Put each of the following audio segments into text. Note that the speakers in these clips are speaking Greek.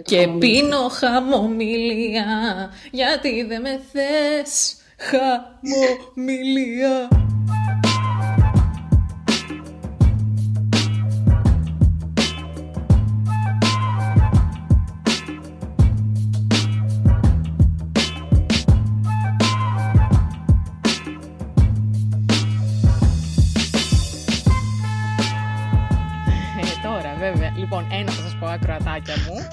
Και πίνω χαμομηλία, γιατί δεν με θες χαμομηλία. Ε, τώρα βέβαια, λοιπόν ένα θα σας πω ακροατάκια μου.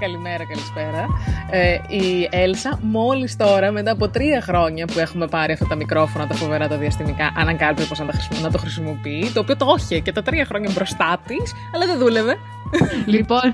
Καλημέρα, καλησπέρα. Ε, η Έλσα μόλις τώρα, μετά από τρία χρόνια που έχουμε πάρει αυτά τα μικρόφωνα, τα φοβερά τα διαστημικά, αναγκάλυψε πως να, τα χρησιμο- να το χρησιμοποιεί, το οποίο το είχε και τα τρία χρόνια μπροστά της, αλλά δεν δούλευε. Λοιπόν,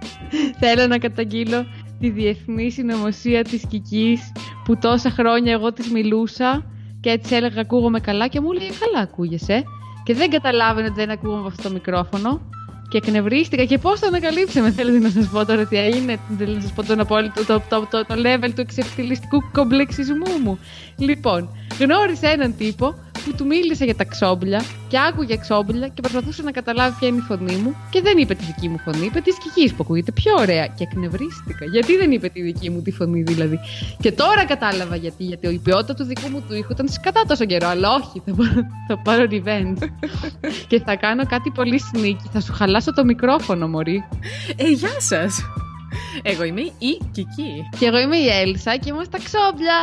θέλω να καταγγείλω τη διεθνή συνωμοσία της Κικής που τόσα χρόνια εγώ της μιλούσα και έτσι έλεγα ακούγομαι καλά και μου λέει καλά ακούγεσαι και δεν καταλάβαινε ότι δεν ακούγομαι από αυτό το μικρόφωνο και εκνευρίστηκα και πώς το ανακαλύψαμε θέλετε να σας πω τώρα τι έγινε θέλω να σας πω τον απόλυτο το, το, το, το level του εξευτελιστικού κομπλεξισμού μου. Λοιπόν γνώρισα έναν τύπο που του μίλησε για τα ξόμπλια και άκουγε ξόμπλια και προσπαθούσε να καταλάβει ποια είναι η φωνή μου και δεν είπε τη δική μου φωνή, είπε τη Κικής που ακούγεται πιο ωραία και εκνευρίστηκα. Γιατί δεν είπε τη δική μου τη φωνή δηλαδή; Και τώρα κατάλαβα γιατί, γιατί η ποιότητα του δικού μου του ήχου ήταν σκατά τόσο καιρό, αλλά όχι, θα, πάρω- θα πάρω revenge. και θα κάνω κάτι πολύ sneaky, θα σου χαλάσω το μικρόφωνο μωρή. Ε, γεια σας. Εγώ είμαι η Κική. Και εγώ είμαι η Έλσα και είμαστε τα ξόμπλια!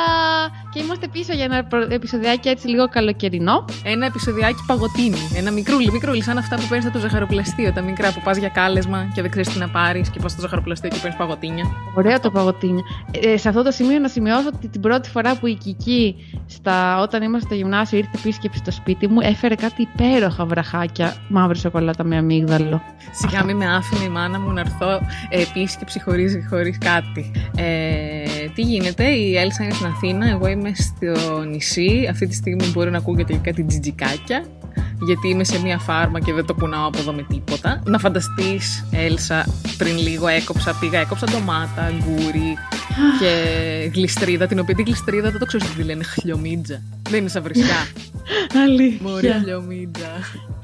Και είμαστε πίσω για ένα προ- επεισοδιάκι έτσι λίγο καλοκαιρινό. Ένα επεισοδιάκι παγωτίνι. Ένα μικρούλι, μικρούλι, σαν αυτά που παίρνεις από το ζαχαροπλαστείο. Τα μικρά που πας για κάλεσμα και δεν ξέρεις τι να πάρεις και πας στο ζαχαροπλαστείο και παίρνεις παγωτίνια. Ωραίο το παγωτίνια. Ε, σε αυτό το σημείο να σημειώσω ότι την πρώτη φορά που η Κική στα, όταν ήμασταν στο γυμνάσιο ήρθε επίσκεψη στο σπίτι μου έφερε κάτι υπέροχα βραχάκια μαύρη σοκολάτα με αμύγδαλο. Σιγά μην με άφηνε η μάνα μου να έρθω ε, επίσκεψη χωρίς, χωρίς κάτι. Ε, τι γίνεται, η Έλσα είναι στην Αθήνα, εγώ είμαι στο νησί. Αυτή τη στιγμή μπορεί να ακούγεται και κάτι τζιτζικάκια, γιατί είμαι σε μία φάρμα και δεν το κουνάω από εδώ με τίποτα. Να φανταστείς, Έλσα, πριν λίγο έκοψα, πήγα, έκοψα ντομάτα, αγγούρι και γλιστρίδα, την οποία την γλιστρίδα δεν το ξέρω τι τη λένε, χλιομίτζα. Δεν είναι σαν βρισιά. Μωρή Αλήθεια. χλιομίτζα.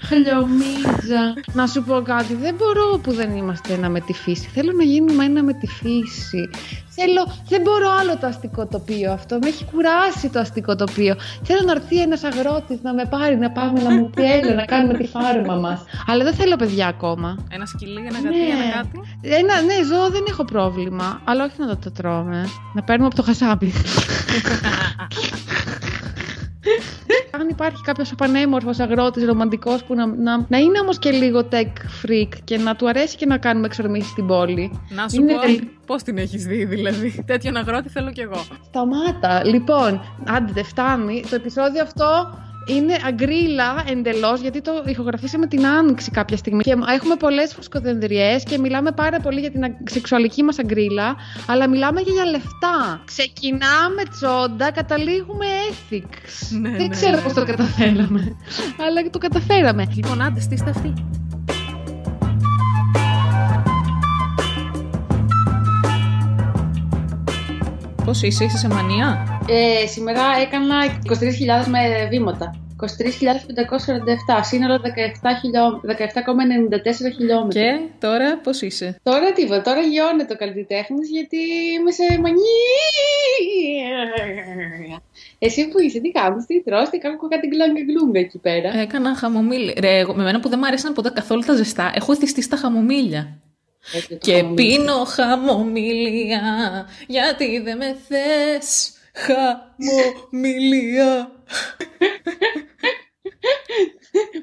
Χλιομίτζα. να σου πω κάτι. Δεν μπορώ που δεν είμαστε ένα με τη φύση. Θέλω να γίνουμε ένα με τη φύση. Θέλω, δεν μπορώ άλλο το αστικό τοπίο αυτό. Με έχει κουράσει το αστικό τοπίο. Θέλω να έρθει ένας αγρότης να με πάρει, να πάμε να μου πει έλα να κάνουμε τη φάρμα μας. Αλλά δεν θέλω παιδιά ακόμα. Ένα σκυλί, ένα γατί, ένα κάτι. Ένα, ναι, ζώο δεν έχω πρόβλημα. Αλλά όχι να το, το τρώμε. Να παίρνουμε από το χασάπι. Αν υπάρχει κάποιος πανέμορφος αγρότης, ρομαντικός που να, να, να είναι όμως και λίγο tech freak και να του αρέσει και να κάνουμε εξορμήσεις στην πόλη. Να σου Είναι πω τελ- πώς την έχεις δει δηλαδή. Τέτοιον αγρότη θέλω κι εγώ. Σταμάτα. Λοιπόν, άντε δεν φτάνει. Το επεισόδιο αυτό είναι αγκρίλα εντελώς, γιατί το ηχογραφήσαμε την άνοιξη κάποια στιγμή. Και έχουμε πολλές φουσκοδενδριές και μιλάμε πάρα πολύ για την α- σεξουαλική μας αγκρίλα, αλλά μιλάμε και για λεφτά. Ξεκινάμε τσόντα, καταλήγουμε ethics. Ναι, δεν ναι, ξέρω ναι, πώς το ναι. καταφέραμε. αλλά το καταφέραμε. Λοιπόν, άντε στήστε αυτή. Πώς είσαι, είσαι σε μανία; Ε, σήμερα έκανα 23.000 με βήματα. 23.547, σύνολο 17 χιλιό- 17,94 χιλιόμετρα. Και τώρα πώς είσαι; Τώρα τίποτα, τώρα γιώνεται ο καλλιτέχνης γιατί είμαι σε μανία. Εσύ που είσαι, τι κάνεις, τι τρως, τι κάνω κάτι γκλάγκα γκλούγκα εκεί πέρα. Έκανα χαμομήλι. Ρε, εγώ, με μένα που δεν μου αρέσαν ποτέ καθόλου τα ζεστά, έχω εθιστεί στα χαμομήλια. Έτσι, το Και χαμομήλι. πίνω χαμομήλια, γιατί δεν με θες χαμομήλια.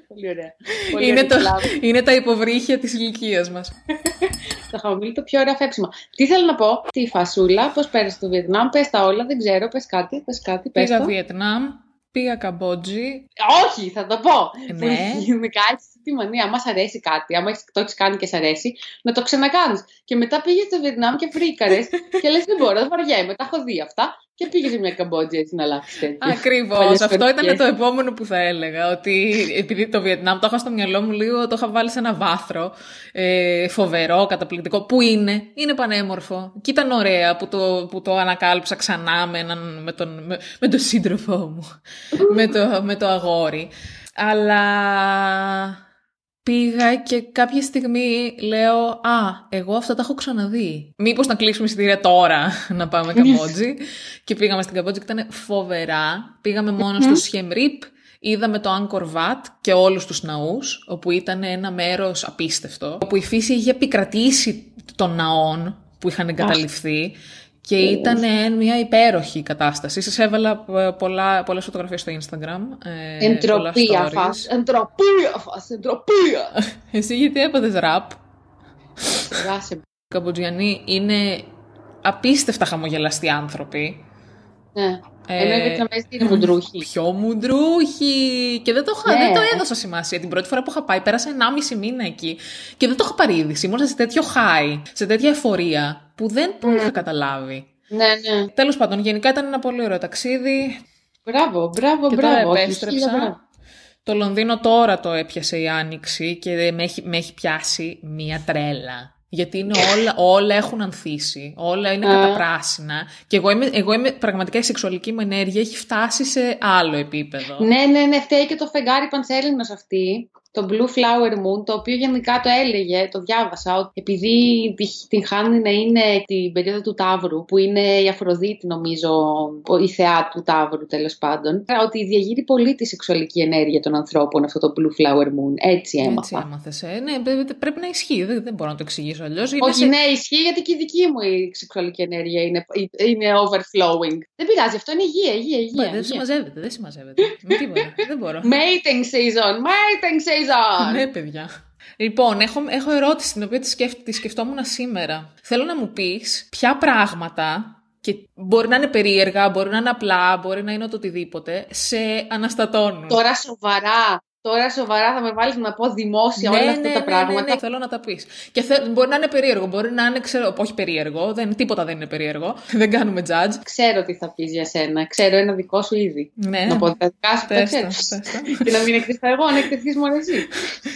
Πολύ ωραία. Πολύ Είναι, ωραία το, κλάβα. είναι τα υποβρύχια της ηλικίας μας. Το χαμομήλι το πιο ωραίο φέψιμο. Τι θέλω να πω, τη φασούλα, πώς πέρασε το Βιετνάμ, πες τα όλα, δεν ξέρω, πες κάτι, πες κάτι, πες Πήγα το. Βιετνάμ, πήγα Καμπότζη. Όχι, θα το πω. Ναι. Που γενικά έτσι τη μανία, άμα σ' αρέσει κάτι, άμα έχεις- το έχεις κάνει και σ' αρέσει, να το ξανακάνεις. Και μετά πήγες στο Βιετνάμ και φρίκαρε και λες: Δεν μπορώ, δεν βαριέμαι, τα έχω δει αυτά. Και πήγε σε μια Καμπότζη έτσι να αλλάξει τέτοιο. Ακριβώς. Παλιές Αυτό ήταν φορές. το επόμενο που θα έλεγα. Ότι επειδή το Βιετνάμ το είχα στο μυαλό μου λίγο, το είχα βάλει σε ένα βάθρο. Ε, φοβερό, καταπληκτικό. Που είναι, είναι πανέμορφο. Και ήταν ωραία που το, που το ανακάλυψα ξανά με, έναν, με, τον, με, με τον σύντροφό μου. με, το, με το αγόρι. Αλλά πήγα και κάποια στιγμή λέω «Α, εγώ αυτά τα έχω ξαναδεί. Μήπως να κλείσουμε εισιτήρια τώρα να πάμε Καμπότζη». και πήγαμε στην Καμπότζη και ήταν φοβερά. Πήγαμε μόνο στο Σιεμρίπ, είδαμε το Angkor Wat και όλους τους ναούς, όπου ήταν ένα μέρος απίστευτο, όπου η φύση είχε επικρατήσει των ναών που είχαν εγκαταλειφθεί και ήταν μια υπέροχη κατάσταση. Σας έβαλα ε, πολλά, πολλές φωτογραφίες στο Instagram. Ε, εντροπία φας, εντροπία φας, εντροπία. Εσύ γιατί έπαθες ραπ; Οι Καμποτζιανοί είναι απίστευτα χαμογελαστοί άνθρωποι. Ναι. Ενώ η Βιετναμέζοι είναι μουντρούχοι. Πιο μουντρούχοι. Και δεν το, ναι. δεν το έδωσα σημασία. Την πρώτη φορά που είχα πάει, πέρασα 1,5 μήνα εκεί. Και δεν το είχα πάρει είδηση. Ήμουν σε τέτοιο high, σε τέτοια εφορία, που δεν το είχα καταλάβει. Ναι, ναι. Τέλος πάντων, γενικά ήταν ένα πολύ ωραίο ταξίδι. Μπράβο, μπράβο, και μπράβο. Τώρα επέστρεψα. Το Λονδίνο τώρα το έπιασε η Άνοιξη και με έχει, με έχει πιάσει μία τρέλα. Γιατί είναι όλα, όλα έχουν ανθίσει, όλα είναι καταπράσινα. Και εγώ είμαι, εγώ είμαι πραγματικά η σεξουαλική μου ενέργεια έχει φτάσει σε άλλο επίπεδο. Ναι, ναι, ναι, φταίει και το φεγγάρι πανσέλινος αυτή το Blue Flower Moon, το οποίο γενικά το έλεγε, το διάβασα, ότι επειδή την χάνει να είναι την περίοδο του Ταύρου, που είναι η Αφροδίτη νομίζω, η θεά του Ταύρου τέλος πάντων, ότι διαγείρει πολύ τη σεξουαλική ενέργεια των ανθρώπων αυτό το Blue Flower Moon. Έτσι έμαθα. Έτσι έμαθες, ε. Ναι, πρέπει να ισχύει, δεν, δεν μπορώ να το εξηγήσω αλλιώς. Όχι, σε... ναι, ισχύει γιατί και η δική μου η σεξουαλική ενέργεια είναι, είναι overflowing. Δεν πειράζει, αυτό είναι υγεία, υγεία, υγεία. Μα, δεν συμμαζεύεται, δεν συμμαζεύεται. Με τίποτα, δεν μπορώ. Mating season, mating season. Ναι, παιδιά. Λοιπόν, έχω, έχω ερώτηση την οποία τη, σκεφ, τη σκεφτόμουν σήμερα. Θέλω να μου πεις ποια πράγματα και μπορεί να είναι περίεργα, μπορεί να είναι απλά, μπορεί να είναι το οτιδήποτε, σε αναστατώνουν. Τώρα σοβαρά. Τώρα σοβαρά θα με βάλεις να πω δημόσια ναι, όλα αυτά ναι, τα ναι, πράγματα. Ναι, ναι, θέλω να τα πεις. Και θε, μπορεί να είναι περίεργο, μπορεί να είναι, ξέρω, όχι περίεργο, δεν, τίποτα δεν είναι περίεργο. δεν κάνουμε judge. Ξέρω τι θα πεις για σένα. Ξέρω ένα δικό σου ήδη. Ναι. Να πω τα δικά σου, τα ξέρεις. Και να μην εκτεθώ εγώ, να εκτεθείς μόνο εσύ.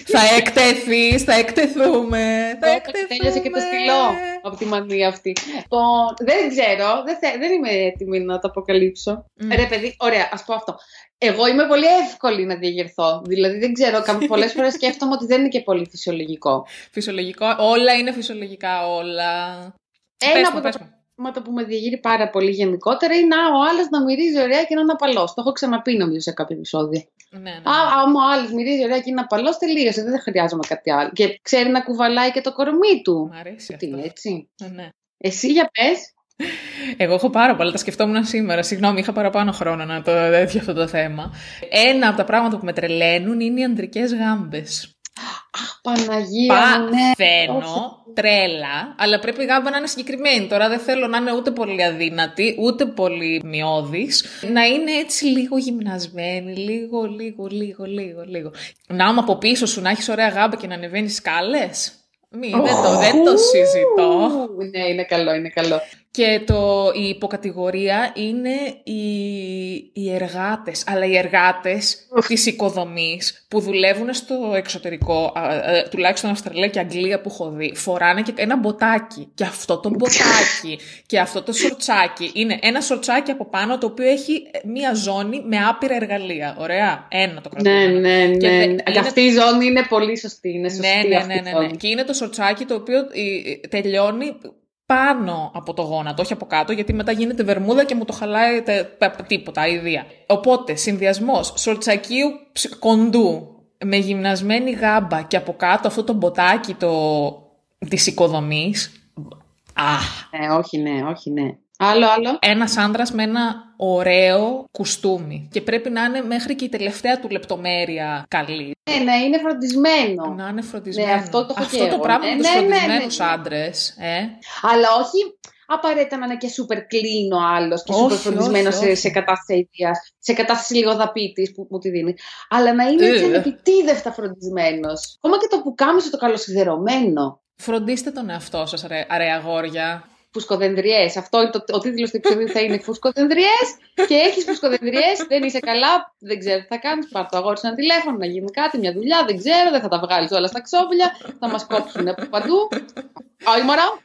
θα εκτεθείς, θα εκτεθούμε. Θα εκτεθούμε. Τέλειωσε και το στυλό από τη μανία αυτή. Λοιπόν, δεν ξέρω, δεν, θε, δεν είμαι έτοιμη να το αποκαλύψω. Mm. Ρε παιδί, ωραία, ας πω αυτό. Εγώ είμαι πολύ εύκολη να διαγερθώ. Δηλαδή δεν ξέρω, πολλές φορές σκέφτομαι ότι δεν είναι και πολύ φυσιολογικό. Φυσιολογικό, όλα είναι φυσιολογικά, όλα. Ένα από τα πράγματα που με διαγείρει πάρα πολύ γενικότερα είναι ο άλλος να μυρίζει ωραία και να είναι απαλός. Το έχω ξαναπεί νομίζω σε κάποιο επεισόδιο. Ναι, ναι. Α, άμα ο άλλος μυρίζει ωραία και είναι απαλός, τελείωσε. Δεν χρειάζομαι κάτι άλλο. Και ξέρει να κουβαλάει και το κορμί του. Μ' αρέσει Τι, αυτό. έτσι. Ναι, ναι. Εσύ για πες. Εγώ έχω πάρα πολλά, τα σκεφτόμουν σήμερα. Συγγνώμη, είχα παραπάνω χρόνο να το δω για αυτό το θέμα. Ένα από τα πράγματα που με τρελαίνουν είναι οι ανδρικές γάμπες. Αχ, Παναγία μου, ναι. Παθαίνω τρέλα, αλλά πρέπει η γάμπα να είναι συγκεκριμένη. Τώρα δεν θέλω να είναι ούτε πολύ αδύνατη, ούτε πολύ μειώδης. Να είναι έτσι λίγο γυμνασμένη, λίγο, λίγο, λίγο, λίγο, λίγο. Να είμαι από πίσω σου να έχεις ωραία γάμπα και να ανεβαίνεις σκάλες; Μη, δεν, το, δεν το συζητώ. Ναι, είναι καλό, είναι καλό. Και το, η υποκατηγορία είναι οι, οι εργάτες, αλλά οι εργάτες της οικοδομής που δουλεύουν στο εξωτερικό, α, α, τουλάχιστον Αυστραλία και Αγγλία που έχω δει, φοράνε και ένα μποτάκι. Και αυτό το μποτάκι και αυτό το σορτσάκι είναι ένα σορτσάκι από πάνω το οποίο έχει μία ζώνη με άπειρα εργαλεία. Ωραία, ένα το κρατούμε. Ναι, ναι, ναι. Και δε- είναι- Αυτή η ζώνη είναι πολύ σωστή. Είναι σωστή ναι, ναι, αυτή ναι, η ναι, ζώνη. ναι. Και είναι το σορτσάκι το οποίο ε, τελειώνει πάνω από το γόνατο, όχι από κάτω, γιατί μετά γίνεται βερμούδα και μου το χαλάει τε- π- τίποτα, αηδία. Οπότε, συνδυασμός σορτσακίου ψ- κοντού με γυμνασμένη γάμπα και από κάτω αυτό το μποτάκι το... της οικοδομής. Αχ, Ναι, όχι, ναι, όχι, ναι. Άλλο, άλλο. ένας άντρας με ένα ωραίο κουστούμι. Και πρέπει να είναι μέχρι και η τελευταία του λεπτομέρεια καλή. Ναι, να είναι φροντισμένο. Να είναι φροντισμένο. Ναι, αυτό το έχω αυτό και το εγώ. πράγμα Ναι, με τους ναι, ναι, ναι, φροντισμένους ναι. άντρες, ε. Αλλά όχι απαραίτητα να είναι και super clean ο άλλος και Όχι, super φροντισμένος όχι, σε, όχι. σε κατάσταση αιτίας, σε κατάσταση λιγοδαπίτη που μου τη δίνει. Αλλά να είναι έτσι Ε. ανεπιτίδευτα φροντισμένος. Ακόμα και το πουκάμισο το καλοσυδερωμένο. Φροντίστε τον εαυτό σας, ρε, ρε αγόρια. Φουσκοδενδριές. Αυτό είναι το, ο τίτλος του επεισόδου θα είναι Φουσκοδενδριές και έχεις φουσκοδενδριές, δεν είσαι καλά, δεν ξέρω τι θα κάνεις. Πάρ το αγόρι σου ένα τηλέφωνο, να γίνει κάτι, μια δουλειά, δεν ξέρω, δεν θα τα βγάλεις όλα στα ξόβια, θα μας κόψουν από παντού. Όχι, μωρά.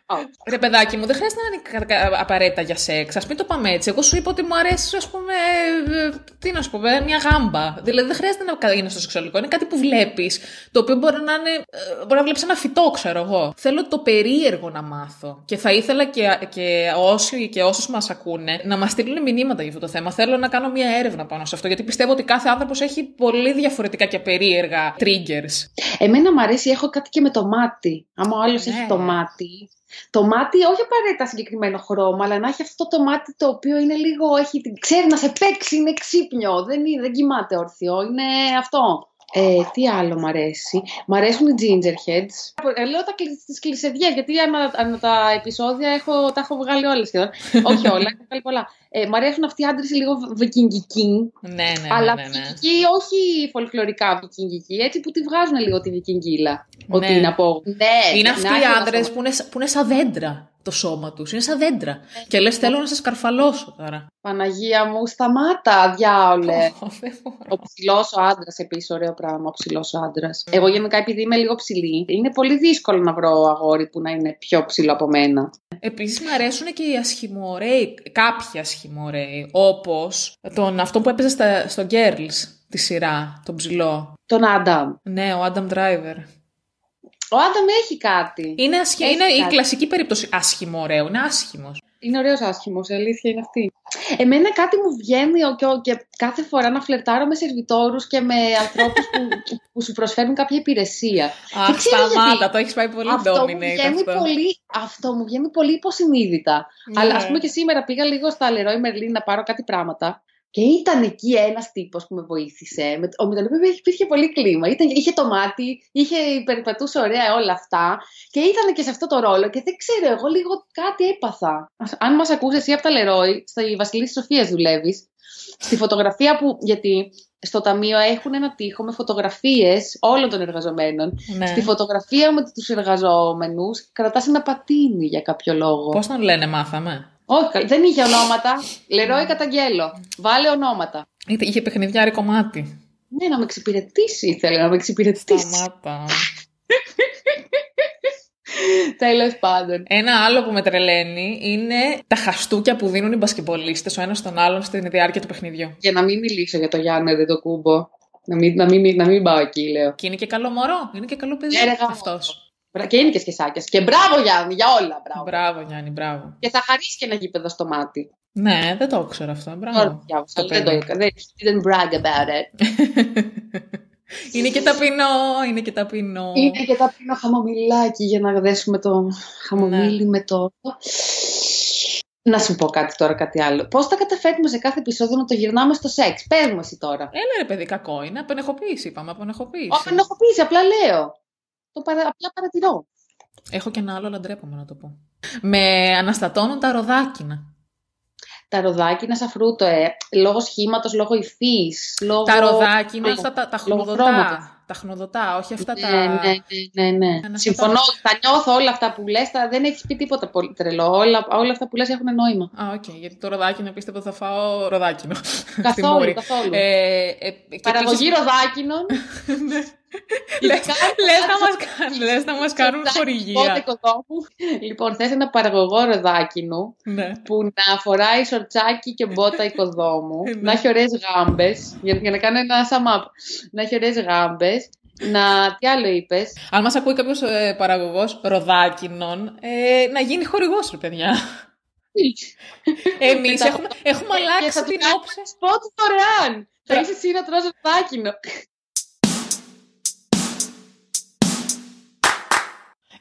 Ρε παιδάκι μου, δεν χρειάζεται να είναι απαραίτητα για σεξ. Α μην το πάμε έτσι. Εγώ σου είπα ότι μου αρέσει, ας πούμε. Ε, τι να σου πω, ε, μια γάμπα. Δηλαδή δεν χρειάζεται να είναι στο σεξουαλικό. Είναι κάτι που βλέπεις, το οποίο μπορεί να είναι. Ε, μπορεί να βλέπεις ένα φυτό, ξέρω εγώ. Θέλω το περίεργο να μάθω. Και θα ήθελα και, και όσοι και όσους μας ακούνε να μας στείλουν μηνύματα για αυτό το θέμα. Θέλω να κάνω μια έρευνα πάνω σε αυτό. Γιατί πιστεύω ότι κάθε άνθρωπος έχει πολύ διαφορετικά και περίεργα triggers. Εμένα μου αρέσει, έχω κάτι και με το μάτι. Άμα ο άλλος έχει ναι. το μάτι, το μάτι όχι απαραίτητα συγκεκριμένο χρώμα, αλλά να έχει αυτό το μάτι το οποίο είναι λίγο, έχει, ξέρει να σε παίξει, είναι ξύπνιο, δεν, είναι, δεν κοιμάται όρθιο, είναι αυτό. Ε, τι άλλο μ' αρέσει; Μ' αρέσουν οι gingerheads. Ε, λέω τα, τις κλεισεδιές, γιατί ανα, ανα τα επεισόδια έχω, τα έχω βγάλει όλες σχεδόν. όχι όλα, έχω βγάλει πολλά. Ε, μ' αρέσουν αυτοί οι άντρες λίγο βικινγκικοί. Ναι, ναι, ναι. Αλλά ναι, ναι. όχι φολκλωρικά βικινγκικοί, έτσι που τη βγάζουν λίγο τη βικινγκίλα. Ναι. Ότι είναι από. Ναι, είναι αυτοί οι άντρες που, είναι, που είναι σαν δέντρα το σώμα τους. Είναι σαν δέντρα. Ε, και λες, θέλω να σας καρφαλώσω τώρα. Παναγία μου, σταμάτα, διάολε. ο ψηλός ο άντρας, επίσης, ωραίο πράγμα. Ο ψηλός ο άντρας. Εγώ γενικά, επειδή είμαι λίγο ψηλή, είναι πολύ δύσκολο να βρω αγόρι που να είναι πιο ψηλό από μένα. Επίσης, μου αρέσουν και οι ασχημορέοι, κάποιοι ασχημορέοι, όπως τον αυτό που έπαιζε στο Girls τη σειρά, τον ψηλό. Τον Άνταμ. Ναι, ο Άνταμ Driver. Ο Άνταμ έχει κάτι. Είναι, ασχη... είναι η κλασική περίπτωση άσχημο ωραίο. Είναι άσχημος. Είναι ωραίος άσχημος, η αλήθεια είναι αυτή. Εμένα κάτι μου βγαίνει και, και κάθε φορά να φλερτάρω με σερβιτόρους και με ανθρώπους που, που σου προσφέρουν κάποια υπηρεσία. Αχ, σταμάτα, το έχεις πάει πολύ αυτό μου βγαίνει αυτό. Πολύ, αυτό μου βγαίνει πολύ υποσυνείδητα. Ναι. Αλλά ας πούμε και σήμερα πήγα λίγο στα Leroy Merlin να πάρω κάτι πράγματα. Και ήταν εκεί ένας τύπος που με βοήθησε, με, ο, με τον οποίο υπήρχε πολύ κλίμα. Ήταν, είχε το μάτι, είχε περιπατούσε ωραία όλα αυτά και ήταν και σε αυτό το ρόλο. Και δεν ξέρω, εγώ λίγο κάτι έπαθα. Αν μας ακούσει εσύ από τα Λερόι, στη Βασιλής Σοφίας δουλεύεις, στη φωτογραφία που. Γιατί στο ταμείο έχουν ένα τοίχο με φωτογραφίες όλων των εργαζομένων. Ναι. Στη φωτογραφία με τους εργαζόμενους κρατάς ένα πατίνι για κάποιο λόγο. Πώς τον λένε, μάθαμε; Όχι, δεν είχε ονόματα. Λερόι καταγγέλω. Βάλε ονόματα. Είχε παιχνιδιάρι κομμάτι. Ναι, να με εξυπηρετήσει ήθελε, να με εξυπηρετήσει. Σταμάτα. Τέλος πάντων. Ένα άλλο που με τρελαίνει είναι τα χαστούκια που δίνουν οι μπασκεμπολίστες ο ένας στον άλλον στη διάρκεια του παιχνιδιού. Για να μην μιλήσω για το Γιάννη δεν το κούμπο. Να μην, να, μην, να μην πάω εκεί, λέω. Και είναι και καλό μωρό. Είναι και καλό παιδί. Αυτός. Και είναι και σκεσάκια. Και μπράβο Γιάννη, για όλα. Μπράβο, μπράβο Γιάννη, μπράβο. Και θα χαρίσει και ένα γήπεδο στο μάτι. Ναι, δεν το ήξερα αυτό. Μπράβο. δεν το ήξερα. Δεν didn't brag about it. είναι και ταπεινό, είναι και ταπεινό. Είναι και ταπεινό χαμομηλάκι για να δέσουμε το χαμομήλι ναι. με το... Να σου πω κάτι τώρα, κάτι άλλο. Πώς τα καταφέρνουμε σε κάθε επεισόδιο να το γυρνάμε στο σεξ; Πες μου εσύ τώρα. Έλα ρε παιδί, κακό είναι. Απενεχοποίηση είπαμε. Απενεχοποίηση. Απενεχοποίηση, απλά λέω. Το παρα... απλά παρατηρώ. Έχω και ένα άλλο, αλλά ντρέπομαι να το πω. Με αναστατώνουν τα ροδάκινα. Τα ροδάκινα σαν φρούτο, ε, λόγω σχήματος, λόγω υφής, λόγω... Τα ροδάκινα, αυτά τα, τα χνοδοτά. Τα χνοδοτά, όχι αυτά τα... Ναι, ναι, ναι. ναι. Συμφωνώ, τα νιώθω όλα αυτά που λες, τα, δεν έχεις πει τίποτα πολύ τρελό. Όλα, όλα αυτά που λες έχουν νόημα. Α, OK, okay, γιατί το ροδάκινο πίστευα θα φάω ροδάκινο. Καθόλου, καθόλου. Ε, ε, Παραγωγή ροδάκινων. Ναι. Λες, να μας, λες να μας κάνουν χορηγία. Λοιπόν, θες ένα παραγωγό ροδάκινου ναι. που να φοράει σορτσάκι και μπότα οικοδόμου, ναι. να έχει ωραίες γάμπες, για, για να κάνω ένα sum up, να έχει ωραίες γάμπες, να, τι άλλο είπες; Αν μας ακούει κάποιος ε, παραγωγός ροδάκινων, ε, να γίνει χορηγός, ρε παιδιά. Εμείς έχουμε, έχουμε αλλάξει την όψη. Σπότ δωρεάν. Θα είσαι εσύ να τρως ροδάκινο.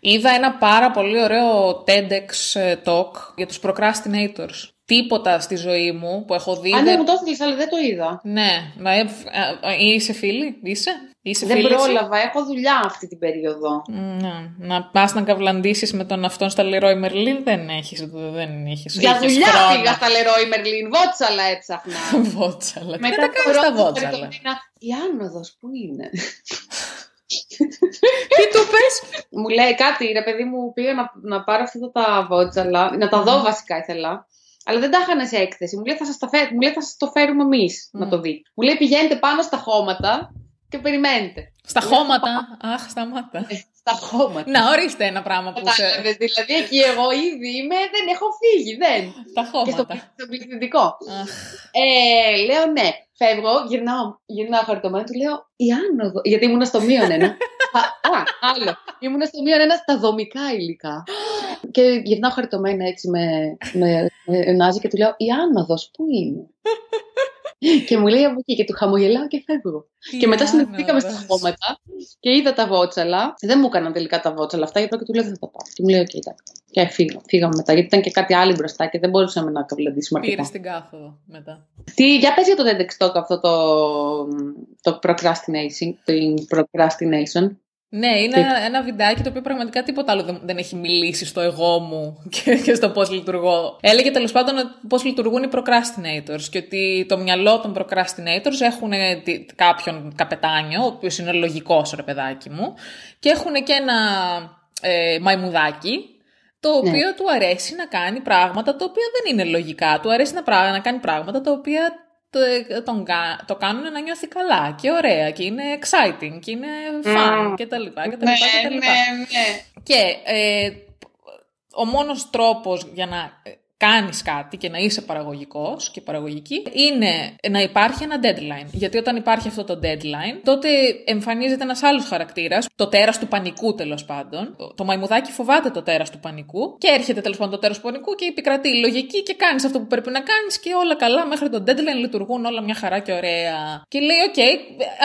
Είδα ένα πάρα πολύ ωραίο TEDx ε, talk για τους procrastinators. Τίποτα στη ζωή μου που έχω δει... Αν δεν μου το έστειλες, αλλά δεν το είδα. Ναι. Μα, ε, ε, είσαι φίλη, είσαι; Είσαι δεν πρόλαβα, έχω δουλειά αυτή την περίοδο. Ναι. Να πας να καβλαντήσεις με τον αυτόν στα Leroy Merlin δεν έχεις. Δεν έχεις Για δουλειά χρόνος. πήγα στα Leroy Merlin, βότσαλα έψαχνα. βότσαλα. Μετά τα κάνεις τα βότσαλα; Η άνοδος που είναι; Τι του πες; μου λέει κάτι, ρε παιδί μου, πήγα να, να πάρω αυτά τα βότσαλα, να τα δω βασικά ήθελα. Αλλά δεν τα είχαν σε έκθεση. Μου λέει θα σας, τα φέρ, μου λέει, θα σας το φέρουμε εμείς να το δει. Μου λέει πηγαίνετε πάνω στα χώματα και περιμένετε. Στα χώματα. Αχ, σταμάτα. Ε, στα χώματα. Να ορίστε ένα πράγμα που σε... Κατάλαβες, δηλαδή εκεί εγώ ήδη είμαι, δεν έχω φύγει, δεν. Τα Και στο, χώματα. στο πληθυντικό. Αχ. Ε, λέω ναι, φεύγω, γυρνάω, γυρνάω χαρτομένο, του λέω η άνοδο, γιατί ήμουν στο μείον ένα. α, α, άλλο. Ήμουν στο μείον ένα στα δομικά υλικά. και γυρνάω χαριτωμένα έτσι με, με, με νάζει και του λέω η άνοδος πού είναι; και μου λέει από εκεί και του χαμογελάω και φεύγω. και μετά συνεχθήκαμε στα άνοδος. χώματα και είδα τα βότσαλα. Δεν μου έκαναν τελικά τα βότσαλα αυτά, γιατί και του λέω δεν θα τα πάω. Και μου λέει, οκ, εντάξει. Και φύγα, φύγαμε μετά, γιατί ήταν και κάτι άλλο μπροστά και δεν μπορούσαμε να καβλαντήσουμε Πήρες αρκετά. στην κάθοδο μετά. Τι, για πες για το TEDx Talk αυτό το, το procrastination, το procrastination. Ναι, είναι ένα, ένα βιντεάκι το οποίο πραγματικά τίποτα άλλο δεν, δεν έχει μιλήσει στο εγώ μου και, και στο πώς λειτουργώ. Έλεγε τέλος πάντων πώς λειτουργούν οι procrastinators και ότι το μυαλό των procrastinators έχουν ε, τι- κάποιον καπετάνιο, ο οποίος είναι λογικός ρε παιδάκι μου, και έχουν και ένα ε, μαϊμουδάκι το Ναι. οποίο του αρέσει να κάνει πράγματα τα οποία δεν είναι λογικά. Του αρέσει να, πρά- να κάνει πράγματα τα οποία το, τον, κα- το κάνουν να νιώθει καλά και ωραία και είναι exciting και είναι fun Mm. και τα λοιπά και τα λοιπά και τα λοιπά. ναι. Και ε, ο μόνος τρόπος για να ε, κάνεις κάτι και να είσαι παραγωγικός και παραγωγική είναι να υπάρχει ένα deadline. Γιατί όταν υπάρχει αυτό το deadline, τότε εμφανίζεται ένας άλλος χαρακτήρας, το τέρας του πανικού τέλος πάντων. Το, το μαϊμουδάκι φοβάται το τέρας του πανικού και έρχεται τέλος πάντων το τέρας του πανικού και επικρατεί η λογική και κάνεις αυτό που πρέπει να κάνεις και όλα καλά μέχρι το deadline λειτουργούν όλα μια χαρά και ωραία. Και λέει, οκ,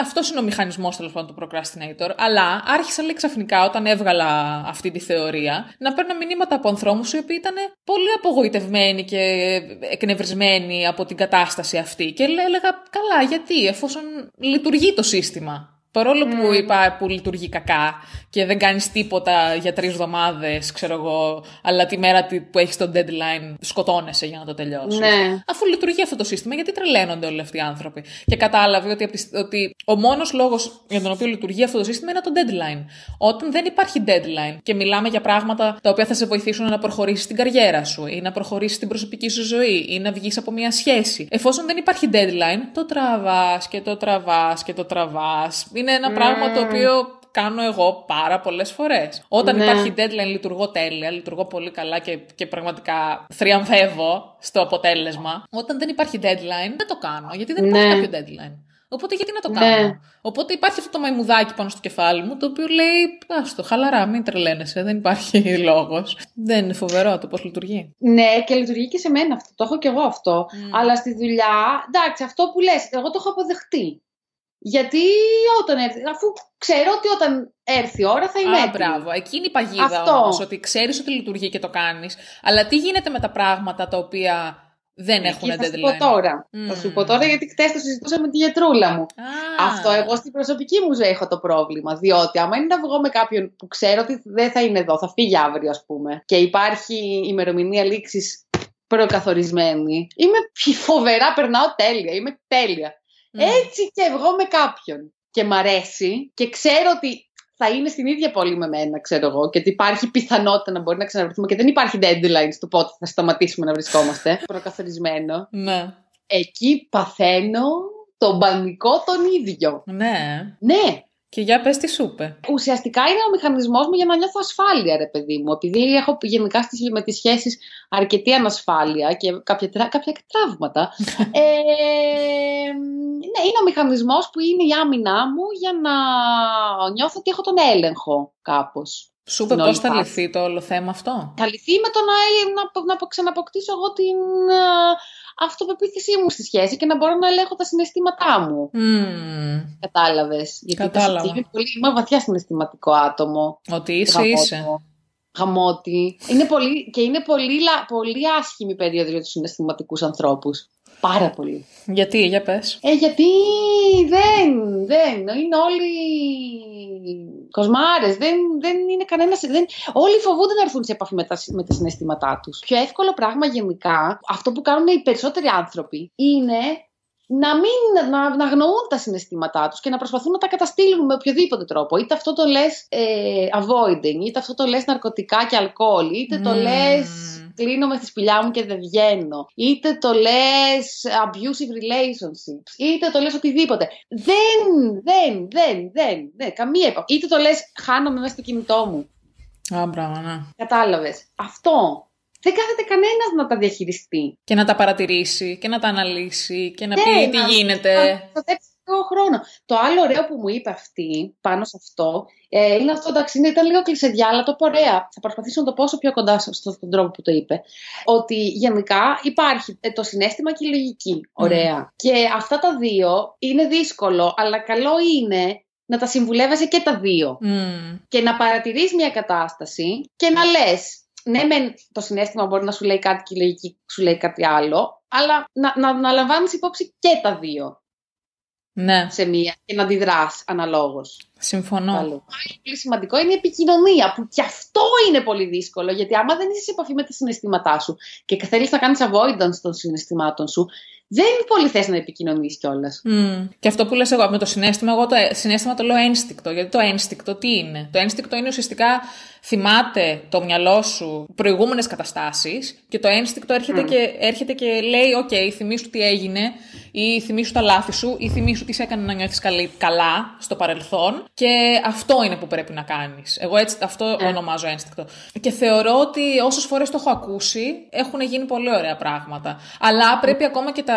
αυτός είναι ο μηχανισμός τέλος πάντων του procrastinator, αλλά άρχισα λέει ξαφνικά όταν έβγαλα αυτή τη θεωρία να παίρνω μηνύματα από ανθρώπους οι οποίοι ήταν πολύ απογοητευμένοι και εκνευρισμένοι από την κατάσταση αυτή και λέ- έλεγα καλά γιατί εφόσον λειτουργεί το σύστημα. Παρόλο που είπα που λειτουργεί κακά και δεν κάνεις τίποτα για τρεις εβδομάδες, ξέρω εγώ, αλλά τη μέρα τη- που έχεις το deadline σκοτώνεσαι για να το τελειώσεις. Ναι. Αφού λειτουργεί αυτό το σύστημα, γιατί τρελαίνονται όλοι αυτοί οι άνθρωποι. Και κατάλαβε ότι, απ' τη- ότι ο μόνος λόγος για τον οποίο λειτουργεί αυτό το σύστημα είναι το deadline. Όταν δεν υπάρχει deadline και μιλάμε για πράγματα τα οποία θα σε βοηθήσουν να προχωρήσεις την καριέρα σου ή να προχωρήσεις την προσωπική σου ζωή ή να βγεις από μια σχέση. Εφόσον δεν υπάρχει deadline, το τραβάς και το τραβάς και το τραβάς. Είναι ένα πράγμα το οποίο κάνω εγώ πάρα πολλές φορές. Όταν Ναι. υπάρχει deadline, λειτουργώ τέλεια, λειτουργώ πολύ καλά και, και πραγματικά θριαμβεύω στο αποτέλεσμα. Όταν δεν υπάρχει deadline, δεν το κάνω, γιατί δεν υπάρχει Ναι. κάποιο deadline. Οπότε γιατί να το Ναι. κάνω; Οπότε υπάρχει αυτό το μαϊμουδάκι πάνω στο κεφάλι μου, το οποίο λέει, άστο, χαλαρά, μην τρελαίνεσαι, δεν υπάρχει λόγος. Δεν είναι φοβερό το πώς λειτουργεί. Ναι, και λειτουργεί και σε μένα αυτό. Το έχω και εγώ αυτό. Αλλά στη δουλειά, εντάξει, αυτό που λες, εγώ το έχω αποδεχτεί. Γιατί όταν έρθει, αφού ξέρω ότι όταν έρθει η ώρα θα είμαι Α, έτοιμη. μπράβο. Εκείνη η παγίδα Αυτό. όμως, ότι ξέρεις ότι λειτουργεί και το κάνεις, αλλά τι γίνεται με τα πράγματα τα οποία δεν έχουν Εκεί θα σου deadline; πω τώρα. Μμμ. Θα σου πω τώρα γιατί χθε το συζητούσα με τη γιατρούλα μου. Α, Αυτό εγώ στην προσωπική μου ζωή έχω το πρόβλημα. Διότι άμα είναι να βγω με κάποιον που ξέρω ότι δεν θα είναι εδώ, θα φύγει αύριο, ας πούμε, και υπάρχει ημερομηνία λήξης προκαθορισμένη, είμαι φοβερά, περνάω τέλεια, είμαι τέλεια. Μμ. Έτσι και βγω με κάποιον και μ' αρέσει και ξέρω ότι θα είναι στην ίδια πόλη με μένα, ξέρω εγώ, και ότι υπάρχει πιθανότητα να μπορεί να ξαναβρεθούμε και δεν υπάρχει deadline στο πότε θα σταματήσουμε να βρισκόμαστε. προκαθορισμένο. Ναι. Εκεί παθαίνω τον πανικό τον ίδιο. Ναι. Ναι, Και για πες τι σου είπε. ουσιαστικά είναι ο μηχανισμός μου για να νιώθω ασφάλεια, ρε παιδί μου. Επειδή έχω γενικά στις, με τις σχέσεις αρκετή ανασφάλεια και κάποια, τρα- κάποια τραύματα. ε, ναι, είναι ο μηχανισμός που είναι η άμυνά μου για να νιώθω ότι έχω τον έλεγχο κάπως. Σου είπε Στην πώς όλη θα φάση. λυθεί το όλο θέμα αυτό; Θα λυθεί με το να, να, να ξαναποκτήσω εγώ την α, αυτοπεποίθησή μου στη σχέση και να μπορώ να ελέγχω τα συναισθήματά μου. Μμμ. Κατάλαβες. Γιατί Κατάλαβα. είμαι, πολύ, είμαι βαθιά συναισθηματικό άτομο. Ότι είσαι, Γαμώτο. είσαι. Γαμώτη. Είναι πολύ, και είναι πολύ, λα- πολύ άσχημη περίοδο για τους συναισθηματικούς ανθρώπους. Πάρα πολύ. Γιατί, για πες. Ε, γιατί δεν, δεν, είναι όλοι κοσμάρες, δεν, δεν είναι κανένας, δεν, όλοι φοβούνται να έρθουν σε επαφή με τα, με τα συναισθήματά τους. Πιο εύκολο πράγμα γενικά, αυτό που κάνουν οι περισσότεροι άνθρωποι, είναι να μην να, να αγνοούν τα συναισθήματά τους και να προσπαθούν να τα καταστήλουν με οποιοδήποτε τρόπο. Είτε αυτό το λες ε, avoiding, είτε αυτό το λες ναρκωτικά και αλκοόλ, είτε το Mm. λες κλείνω μες στη σπηλιά μου και δεν βγαίνω, είτε το λες abusive relationships, είτε το λες οτιδήποτε. Δεν, δεν, δεν, δεν, δεν, καμία επαφή. Είτε το λες χάνομαι μέσα στο κινητό μου. Α, μπράβο, ναι. Κατάλαβες. Αυτό. Δεν κάθεται κανένας να τα διαχειριστεί. Και να τα παρατηρήσει και να τα αναλύσει και να Ναι, πει τι να- γίνεται. Να ξοδέψει λίγο χρόνο. Το άλλο ωραίο που μου είπε αυτή πάνω σε αυτό ε, είναι αυτό, εντάξει, είναι- ήταν λίγο κλεισεδιά, αλλά το πω ωραία. Θα προσπαθήσω να το πω όσο πιο κοντά στο- στον τρόπο που το είπε. Ότι γενικά υπάρχει ε, το συνέστημα και η λογική. Ωραία. Και αυτά τα δύο είναι δύσκολο, αλλά καλό είναι να τα συμβουλεύεσαι και τα δύο. Μμ. Και να παρατηρείς μια κατάσταση και να λες ναι, μεν το συνέστημα μπορεί να σου λέει κάτι και η λογική σου λέει κάτι άλλο, αλλά να, να, να λαμβάνεις υπόψη και τα δύο Ναι, σε μία και να αντιδράς αναλόγως. συμφωνώ. Άλλο. Πολύ σημαντικό είναι η επικοινωνία, που και αυτό είναι πολύ δύσκολο, γιατί άμα δεν είσαι σε επαφή με τα συναισθήματά σου και θέλεις να κάνεις avoidance των συναισθημάτων σου, δεν πολύ θες να επικοινωνείς κιόλας. Μμ. Και αυτό που λες εγώ με το συνέστημα, εγώ το ε- συνέστημα το λέω ένστικτο. Γιατί το ένστικτο τι είναι; Το ένστικτο είναι ουσιαστικά θυμάται το μυαλό σου προηγούμενες καταστάσεις και το ένστικτο έρχεται, και, έρχεται και λέει «ΟΚ, θυμήσου τι έγινε» ή θυμήσου τα λάθη σου ή θυμήσου τι σε έκανε να νιώθεις καλή- καλά στο παρελθόν και αυτό είναι που πρέπει να κάνεις. Εγώ έτσι αυτό ονομάζω ένστικτο. Και θεωρώ ότι όσες φορές το έχω ακούσει έχουν γίνει πολύ ωραία πράγματα. Αλλά πρέπει ακόμα και τα,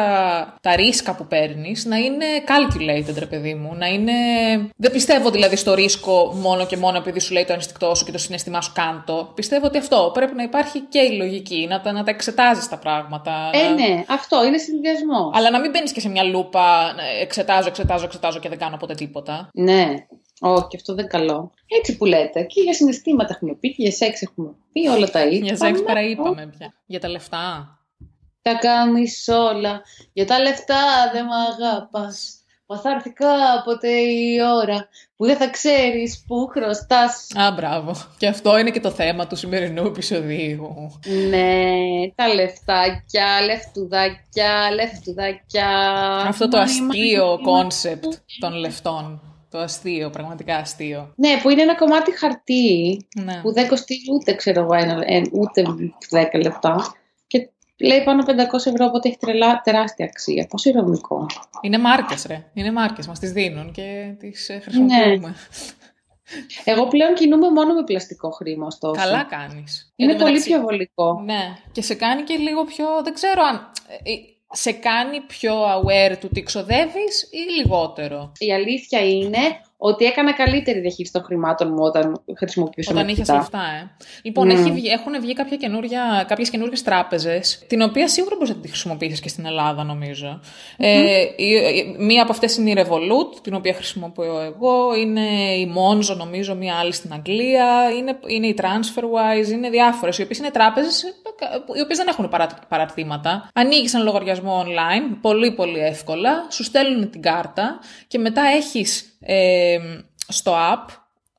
τα ρίσκα που παίρνεις να είναι calculated, ρε παιδί μου. Να είναι... Δεν πιστεύω δηλαδή στο ρίσκο μόνο και μόνο επειδή σου λέει το ένστικτό σου και το συναισθημά σου κάντο. Πιστεύω ότι αυτό πρέπει να υπάρχει και η λογική, να τα, να τα εξετάζεις τα πράγματα. Ε, να- ναι, αυτό είναι συνδυασμός. αλλά να μην μπαίνεις και σε μια λούπα, να εξετάζω, εξετάζω, εξετάζω και δεν κάνω ποτέ τίποτα. Ναι, όχι, αυτό δεν είναι καλό. Έτσι που λέτε. Και για συναισθήματα έχουμε πει, και για σεξ έχουμε πει, όλα τα ίδια. Για σεξ πέρα είπαμε πια. Για τα λεφτά. Τα κάνεις όλα, για τα λεφτά δεν μ' αγαπάς. Μα θα έρθει κάποτε η ώρα που δεν θα ξέρεις που χρωστάς. Α, μπράβο. Και αυτό είναι και το θέμα του σημερινού επεισοδίου. Ναι, τα λεφτάκια, λεφτουδάκια, λεφτουδάκια. Αυτό το Μα, αστείο μα, concept των λεφτών. Το αστείο, πραγματικά αστείο. Ναι, που είναι ένα κομμάτι χαρτί Ναι. που δεν κοστίζει ούτε, ξέρω εγώ, ένα, ε, ούτε 10 λεπτά. Και λέει πάνω 500 ευρώ, οπότε έχει τρελά, τεράστια αξία. Πόσο ηρωνικό. Είναι μάρκες, ρε. Είναι μάρκες. Μας τις δίνουν και τις ε, χρησιμοποιούμε. Εγώ πλέον κινούμαι μόνο με πλαστικό χρήμα, ωστόσο. Καλά κάνεις. Είναι Εν τω πολύ μεταξύ- πιο βολικό. Ναι. Και σε κάνει και λίγο πιο... Δεν ξέρω αν... ε, ε, Σε κάνει πιο aware του τι ξοδεύεις ή λιγότερο; Η αλήθεια είναι ότι έκανα καλύτερη διαχείριση των χρημάτων μου όταν χρησιμοποιούσα Όταν είχες μετρητά. λεφτά, ε. Λοιπόν, Ναι. έχει βγει, έχουν βγει κάποια καινούρια, κάποιες καινούργιες τράπεζες, την οποία σίγουρα μπορείς να τη χρησιμοποιήσεις και στην Ελλάδα, νομίζω. Ε, η- η- μία από αυτές είναι η Revolut, την οποία χρησιμοποιώ εγώ. Είναι η Monzo, νομίζω, μία άλλη στην Αγγλία. Είναι, είναι η TransferWise, είναι διάφορες, οι οποίες είναι τράπεζες, ε, οι οποίες δεν έχουν παρα, παραρτήματα. Ανοίγεις ένα λογαριασμό online, πολύ πολύ εύκολα, σου στέλνουν την κάρτα και μετά έχεις ε, στο app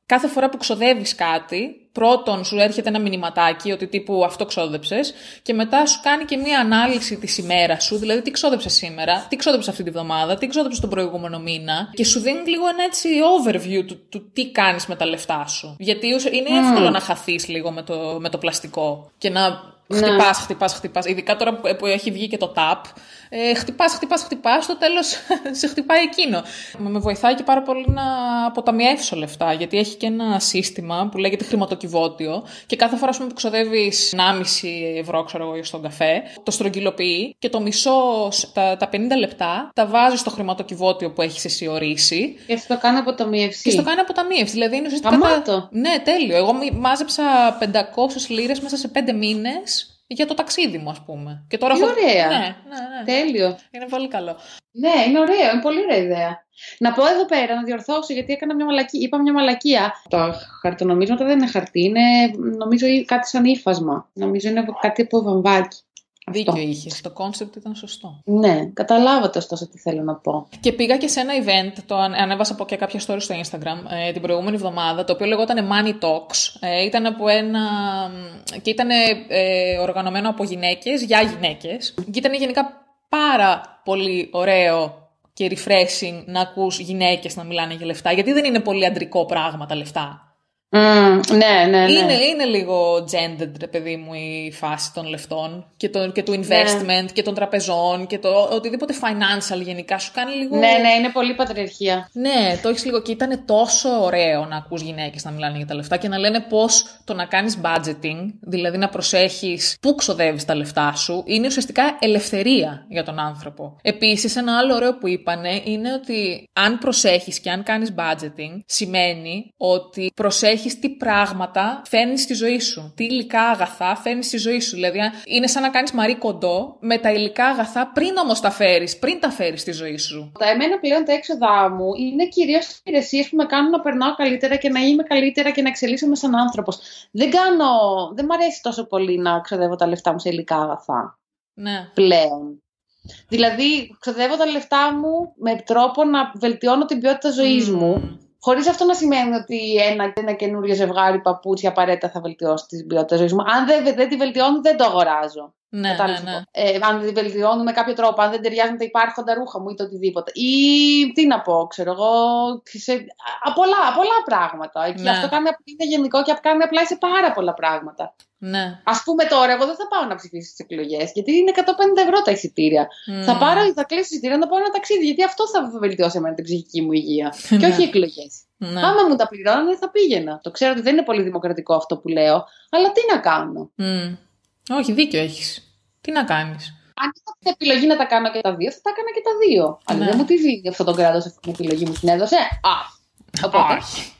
κάθε φορά που ξοδεύεις κάτι, πρώτον σου έρχεται ένα μηνυματάκι ότι τύπου αυτό ξόδεψες και μετά σου κάνει και μία ανάλυση της ημέρας σου, δηλαδή τι ξόδεψες σήμερα, τι ξόδεψες αυτή τη βδομάδα, τι ξόδεψες τον προηγούμενο μήνα και σου δίνει λίγο ένα έτσι overview του, του τι κάνεις με τα λεφτά σου. Γιατί ουσ- είναι εύκολο να χαθείς λίγο με το, με το πλαστικό και να χτυπάς, χτυπάς, χτυπάς. Ειδικά τώρα που, που έχει βγει και το tap, ε, χτυπάς, χτυπάς, χτυπάς, στο τέλος σε χτυπάει εκείνο. Μα με βοηθάει και πάρα πολύ να αποταμιεύσω λεφτά, γιατί έχει και ένα σύστημα που λέγεται χρηματοκιβώτιο και κάθε φορά ας πούμε, που ξοδεύεις 1,5 ευρώ, ξέρω εγώ, στον καφέ, το στρογγυλοποιεί και το μισό, τα, τα 50 λεπτά, τα βάζεις στο χρηματοκιβώτιο που έχεις εσύ ορίσει Και αυτό το κάνω αποταμίευση. και στο κάνει αποταμίευση. Δηλαδή είναι ουσιαστικά. Γαμάτο. Ναι, τέλειο. Εγώ μι- μάζεψα 500 λίρες μέσα σε 5 μήνες για το ταξίδι μου, ας πούμε. Και τώρα Τι έχω- ωραία. Ναι, ναι, ναι. Τέλειο. Είναι πολύ καλό. Ναι, είναι ωραίο, είναι πολύ ωραία ιδέα. Να πω εδώ πέρα, να διορθώσω, γιατί έκανα μια μαλακία. Είπα μια μαλακία. Τα χαρτονομίσματα δεν είναι χαρτί, είναι νομίζω κάτι σαν ύφασμα. Νομίζω είναι κάτι από βαμβάκι. Αυτό. Δίκιο είχες. Το concept ήταν σωστό. Ναι, καταλάβατε ωστόσο τι θέλω να πω. Και πήγα και σε ένα event, το ανε- ανέβασα από και κάποια story στο Instagram ε, την προηγούμενη εβδομάδα, το οποίο λεγόταν Money Talks. Ε, ήταν από ένα. και ήταν ε, οργανωμένο από γυναίκες για γυναίκες. Και ήταν γενικά πάρα πολύ ωραίο και refreshing να ακούς γυναίκες να μιλάνε για λεφτά, γιατί δεν είναι πολύ αντρικό πράγμα τα λεφτά. Mm, ναι, ναι, ναι. Είναι, είναι λίγο gendered, ρε παιδί μου, η φάση των λεφτών και, το, και του investment Ναι. και των τραπεζών και το οτιδήποτε financial γενικά σου κάνει λίγο... Ναι, ναι, είναι πολύ πατριαρχία. Ναι, το έχεις λίγο και ήταν τόσο ωραίο να ακούς γυναίκες να μιλάνε για τα λεφτά και να λένε πώς το να κάνεις budgeting, δηλαδή να προσέχεις πού ξοδεύεις τα λεφτά σου, είναι ουσιαστικά ελευθερία για τον άνθρωπο. Επίσης, ένα άλλο ωραίο που είπανε είναι ότι αν προσέχεις και αν κάνεις budgeting, σημαίνει ότι προσέχεις τι πράγματα φέρνεις στη ζωή σου, τι υλικά αγαθά φέρνεις στη ζωή σου. Δηλαδή, αν- είναι σαν να κάνεις μαρί κοντό με τα υλικά αγαθά πριν όμως τα φέρεις, πριν τα φέρεις στη ζωή σου. Τα εμένα πλέον τα έξοδά μου είναι κυρίως υπηρεσίες που με κάνουν να περνάω καλύτερα και να είμαι καλύτερα και να εξελίσσομαι σαν άνθρωπος. Δεν κάνω. Δεν μ' αρέσει τόσο πολύ να ξοδεύω τα λεφτά μου σε υλικά αγαθά Ναι. πλέον. Δηλαδή, ξοδεύω τα λεφτά μου με τρόπο να βελτιώνω την ποιότητα ζωής Μμμ. μου. Χωρίς αυτό να σημαίνει ότι ένα, ένα καινούριο ζευγάρι παπούτσια απαραίτητα θα βελτιώσει την ποιότητα ζωής μου. Αν δεν, δεν τη βελτιώνω, δεν το αγοράζω. Ναι, ναι, Κατάλαβες ναι. αυτό. Ε, αν δεν βελτιώνω με κάποιο τρόπο, αν δεν ταιριάζουν τα υπάρχοντα ρούχα μου ή το οτιδήποτε. Ή τι να πω, ξέρω εγώ. Σε, α, πολλά, πολλά πράγματα. Και Ναι. αυτό κάνει, είναι γενικό και κάνει απλά σε πάρα πολλά πράγματα. Ναι. Α πούμε τώρα, εγώ δεν θα πάω να ψηφίσω στις εκλογές, γιατί είναι 150 ευρώ τα εισιτήρια. Μμ. Θα πάρω, θα κλείσω εισιτήρια να πάω ένα ταξίδι, γιατί αυτό θα βελτιώσει εμένα την ψυχική μου υγεία. και Ναι. όχι οι εκλογές. Ναι. Άμα μου τα πληρώνανε, θα πήγαινα. Το ξέρω ότι δεν είναι πολύ δημοκρατικό αυτό που λέω, αλλά τι να κάνω. Μμ. Όχι, δίκιο έχεις. Τι να κάνεις; Αν είχα την επιλογή να τα κάνω και τα δύο, θα τα έκανα και τα δύο. Αλλά Ναι. δεν μου τη δίνει αυτό τον κράτος αυτή την επιλογή μου την έδωσε. Α, οπότε. Όχι.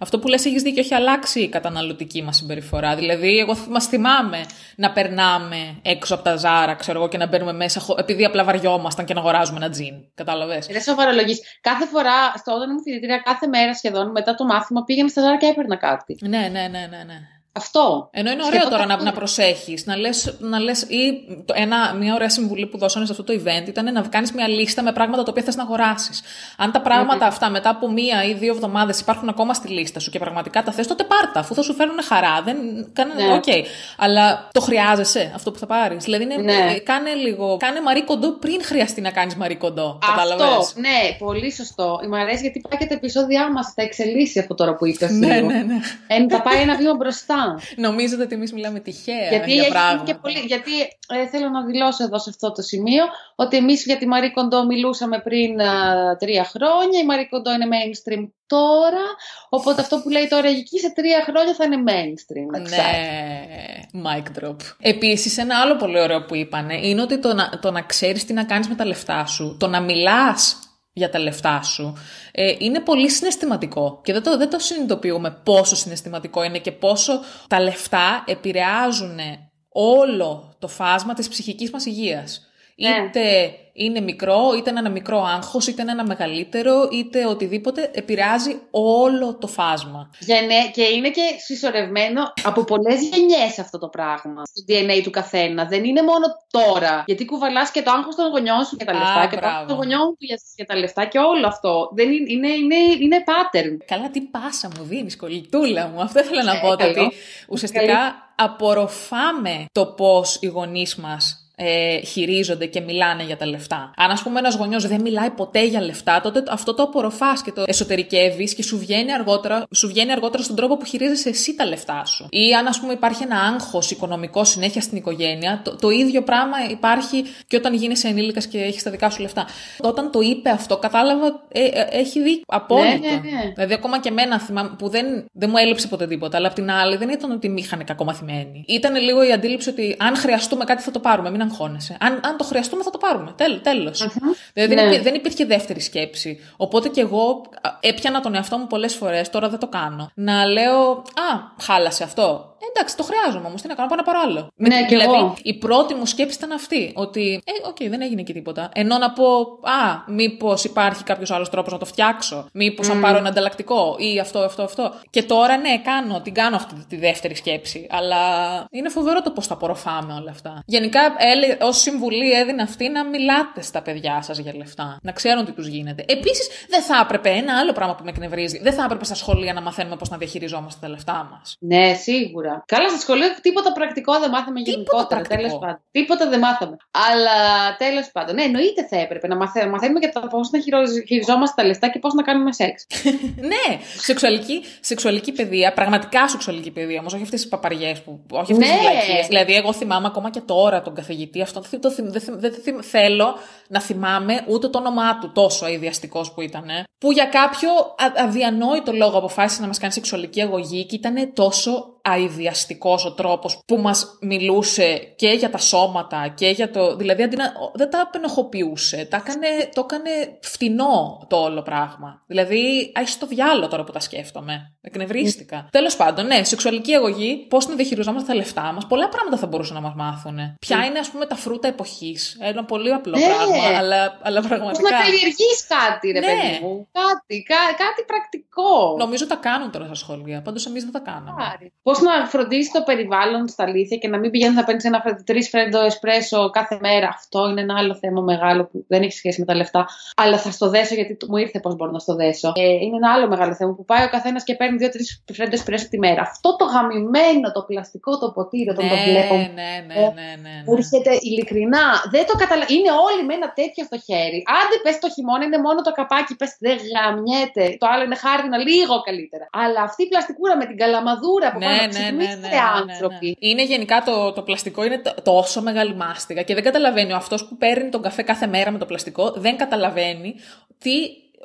Αυτό που λες έχεις δίκιο, έχει αλλάξει η καταναλωτική μας συμπεριφορά. Δηλαδή, εγώ μας θυμάμαι να περνάμε έξω από τα ζάρα, ξέρω εγώ, και να μπαίνουμε μέσα, χω- επειδή απλά βαριόμασταν και να αγοράζουμε ένα τζιν. Κατάλαβες; Δεν σοβαρολογεί. Κάθε φορά, στο όταν ήμουν φοιτητήρια, κάθε μέρα σχεδόν μετά το μάθημα πήγαινα στα ζάρα και έπαιρνα κάτι. Ναι, ναι, ναι, ναι, ναι. Αυτό. Ενώ είναι Και ωραίο αυτό τώρα να, καθόλου. να προσέχεις, να λες, να λες ή το, ένα, μια ωραία συμβουλή που δώσανε σε αυτό το event ήταν να κάνεις μια λίστα με πράγματα τα οποία θες να αγοράσεις. Αν τα πράγματα αυτά μετά από μία ή δύο εβδομάδες υπάρχουν ακόμα στη λίστα σου και πραγματικά τα θες, τότε πάρτα, αφού θα σου φέρουν χαρά. Δεν, κάνε, Ναι. οκ. Αλλά το χρειάζεσαι αυτό που θα πάρεις. Δηλαδή είναι, Ναι. ε, κάνε λίγο, κάνε Marie Kondo πριν χρειαστεί να κάνεις Marie Kondo. Αυτό, Κατάλαβες. ναι, πολύ σωστό. Μ' αρέσει γιατί πάει και τα επεισόδια μας, τα εξελίσσει αυτό τώρα που είπες. Ναι, ναι, ναι. Ε, θα πάει ένα βήμα μπροστά. Νομίζετε ότι εμείς μιλάμε τυχαία γιατί για έχει πράγματα. και πολύ, γιατί ε, θέλω να δηλώσω εδώ σε αυτό το σημείο ότι εμείς για τη Μαρή Κοντό μιλούσαμε πριν α, τρία χρόνια. Η Μαρή Κοντό είναι mainstream τώρα. Οπότε αυτό που λέει τώρα η Γική σε τρία χρόνια θα είναι mainstream. να ξέρεις. Ναι, mic drop. Επίσης, ένα άλλο πολύ ωραίο που είπανε είναι ότι το να, το να ξέρεις τι να κάνεις με τα λεφτά σου, το να μιλάς για τα λεφτά σου, ε, είναι πολύ συναισθηματικό. Και δεν το, δεν το συνειδητοποιούμε πόσο συναισθηματικό είναι και πόσο τα λεφτά επηρεάζουν όλο το φάσμα της ψυχικής μας υγείας. Ναι. Είτε είναι μικρό, είτε είναι ένα μικρό άγχος, είτε είναι ένα μεγαλύτερο, είτε οτιδήποτε, επηρεάζει όλο το φάσμα. Γενε- και είναι και συσσωρευμένο από πολλές γενιές αυτό το πράγμα. Στο DNA του καθένα. Δεν είναι μόνο τώρα. Γιατί κουβαλάς και το άγχος των γονιών σου για τα Α, λεφτά και το μπράβο. άγχος των γονιών του για, για τα λεφτά και όλο αυτό. Δεν είναι, είναι, είναι, είναι pattern. Καλά, τι πάσα μου δίνεις, κολλητούλα μου. Αυτό ήθελα να Ε, πω. καλό. ότι ουσιαστικά απορροφάμε το πώς οι γονείς μας ε, χειρίζονται και μιλάνε για τα λεφτά. Αν, ας πούμε, ένας γονιός δεν μιλάει ποτέ για λεφτά, τότε αυτό το απορροφάς και το εσωτερικεύεις και σου βγαίνει, αργότερα, σου βγαίνει αργότερα στον τρόπο που χειρίζεσαι εσύ τα λεφτά σου. Ή αν, ας πούμε, υπάρχει ένα άγχος οικονομικό συνέχεια στην οικογένεια, το, το ίδιο πράγμα υπάρχει και όταν γίνεσαι ενήλικας και έχεις τα δικά σου λεφτά. Όταν το είπε αυτό, κατάλαβα, ε, ε, έχει δίκιο απόλυτο. Ναι, ναι, ναι. Δηλαδή, ακόμα και εμένα θυμάμαι που δεν, δεν μου έλειψε ποτέ τίποτα, αλλά απ' την άλλη δεν ήταν ότι με είχαν κακομαθημένη. Ήταν λίγο η αντίληψη ότι αν χρειαστούμε κάτι θα το πάρουμε, μην αγχώνεσαι. Αν, αν το χρειαστούμε θα το πάρουμε. Τέλ, τέλος. Δηλαδή δεν, Ναι. υπή- δεν υπήρχε δεύτερη σκέψη. Οπότε και εγώ α, έπιανα τον εαυτό μου πολλές φορές, τώρα δεν το κάνω. Να λέω, Α, χάλασε αυτό. Ε, εντάξει, το χρειάζομαι όμως. Τι να κάνω, πάω να πάρω άλλο. Ναι, κι δηλαδή, εγώ. η πρώτη μου σκέψη ήταν αυτή. Ότι, ε, οκ, δεν έγινε και τίποτα. Ενώ να πω, Α, μήπως υπάρχει κάποιος άλλος τρόπος να το φτιάξω; Μήπως αν πάρω ένα ανταλλακτικό; Ή αυτό, αυτό, αυτό. Και τώρα, ναι, κάνω, την κάνω αυτή τη δεύτερη σκέψη. Αλλά είναι φοβερό το πώς τα απορροφάμε όλα αυτά. Γενικά, ως συμβουλή έδινε αυτή να μιλάτε στα παιδιά σας για λεφτά. Να ξέρουν τι τους γίνεται. Επίσης, δεν θα έπρεπε ένα άλλο πράγμα που με εκνευρίζει. Δεν θα έπρεπε στα σχολεία να μαθαίνουμε πώς να διαχειριζόμαστε τα λεφτά μας. Ναι, σίγουρα. Καλά, στο σχολείο τίποτα πρακτικό δεν μάθαμε γενικότερα. Τέλος πάντων. Τίποτα δεν μάθαμε. Αλλά τέλος πάντων, ναι, εννοείται θα έπρεπε να μαθαίνουμε, μαθαίνουμε για το πώς να χειριζόμαστε τα λεφτά και πώς να κάνουμε σεξ. ναι, σεξουαλική, σεξουαλική παιδεία, πραγματικά σεξουαλική παιδεία όμως, όχι αυτές τι παπαριές που. Όχι αυτές ναι. Δηλαδή, εγώ θυμάμαι ακόμα και τώρα τον καθηγητή αυτό. Δεν θέλω να θυμάμαι ούτε το όνομά του τόσο αειδιαστικός που ήταν. Που για κάποιο αδιανόητο λόγο αποφάσισε να μας κάνει σεξουαλική αγωγή και ήταν τόσο αειδιαστικός ο τρόπος που μας μιλούσε και για τα σώματα και για το... Δηλαδή αντί να... δεν τα απενοχοποιούσε, τα έκανε... το έκανε φτηνό το όλο πράγμα. Δηλαδή, έχει το διάλογο τώρα που τα σκέφτομαι. Εκνευρίστηκα. Mm. Τέλος πάντων, ναι, σεξουαλική αγωγή, πώς να διαχειριζόμαστε τα λεφτά μας, πολλά πράγματα θα μπορούσαν να μας μάθουν. Ποια είναι, ας πούμε, τα φρούτα εποχής. Ένα πολύ απλό ναι. πράγμα, αλλά, αλλά πραγματικά... Πώς να καλλιεργείς κάτι, ρε ναι. παιδί μου. Κάτι, κά, κάτι πρακτικό. Νομίζω τα κάνουν τώρα στα σχολεία, πάντως εμείς δεν τα κάναμε. Πώς να φροντίσει το περιβάλλον στα αλήθεια και να μην πηγαίνεις να παίρνεις ένα τρεις φρέντο εσπρέσο κάθε μέρα. Αυτό είναι ένα άλλο θέμα μεγάλο που δεν έχει σχέση με τα λεφτά. Αλλά θα στο δέσω γιατί μου ήρθε πώς μπορώ να στο δέσω. Ε, είναι ένα άλλο μεγάλο θέμα που πάει ο καθένας και παίρνει δύο-τρεις φρέντο εσπρέσο τη μέρα. Αυτό το γαμημένο, το πλαστικό, το ποτήρι, όταν ναι, το βλέπω. Ναι, ναι, ναι, ναι, ναι. Που έρχεται ειλικρινά. Δεν το καταλαβαίνω. Είναι όλοι με ένα τέτοιο στο χέρι. Άντε πες το χειμώνα είναι μόνο το καπάκι, πες δεν γαμιέται. Το άλλο είναι χάρτινα λίγο καλύτερα. Αλλά αυτή η πλαστικούρα με την καλαμαδούρα που ναι, ναι, ναι, ναι, ναι, άνθρωποι. Είναι γενικά το, το πλαστικό είναι τόσο μεγάλη μάστιγα και δεν καταλαβαίνει ο αυτός που παίρνει τον καφέ κάθε μέρα με το πλαστικό, δεν καταλαβαίνει τι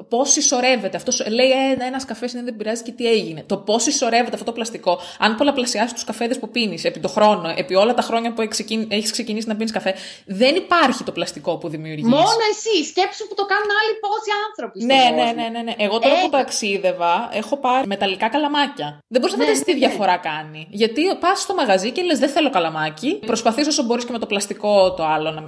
Πώ συσσωρεύεται. Αυτός λέει ε, ένα καφές είναι δεν πειράζει και τι έγινε. Το πώ συσσωρεύεται αυτό το πλαστικό. Αν πολλαπλασιάσεις τους καφέδες που πίνεις επί το χρόνο, επί όλα τα χρόνια που έχει ξεκινήσει να πίνεις καφέ, δεν υπάρχει το πλαστικό που δημιουργείς. Μόνο εσύ. Σκέψου που το κάνουν άλλοι πόσοι άνθρωποι. Ναι, ναι, ναι, ναι, ναι. Εγώ τώρα ε, που ταξίδευα, έχω πάρει μεταλλικά καλαμάκια. Δεν μπορείς να ναι, φανταστείς ναι, τι ναι. διαφορά κάνει. Γιατί πας στο μαγαζί και λες: Δεν θέλω καλαμάκι. Προσπαθείς όσο μπορείς και με το πλαστικό το άλλο να,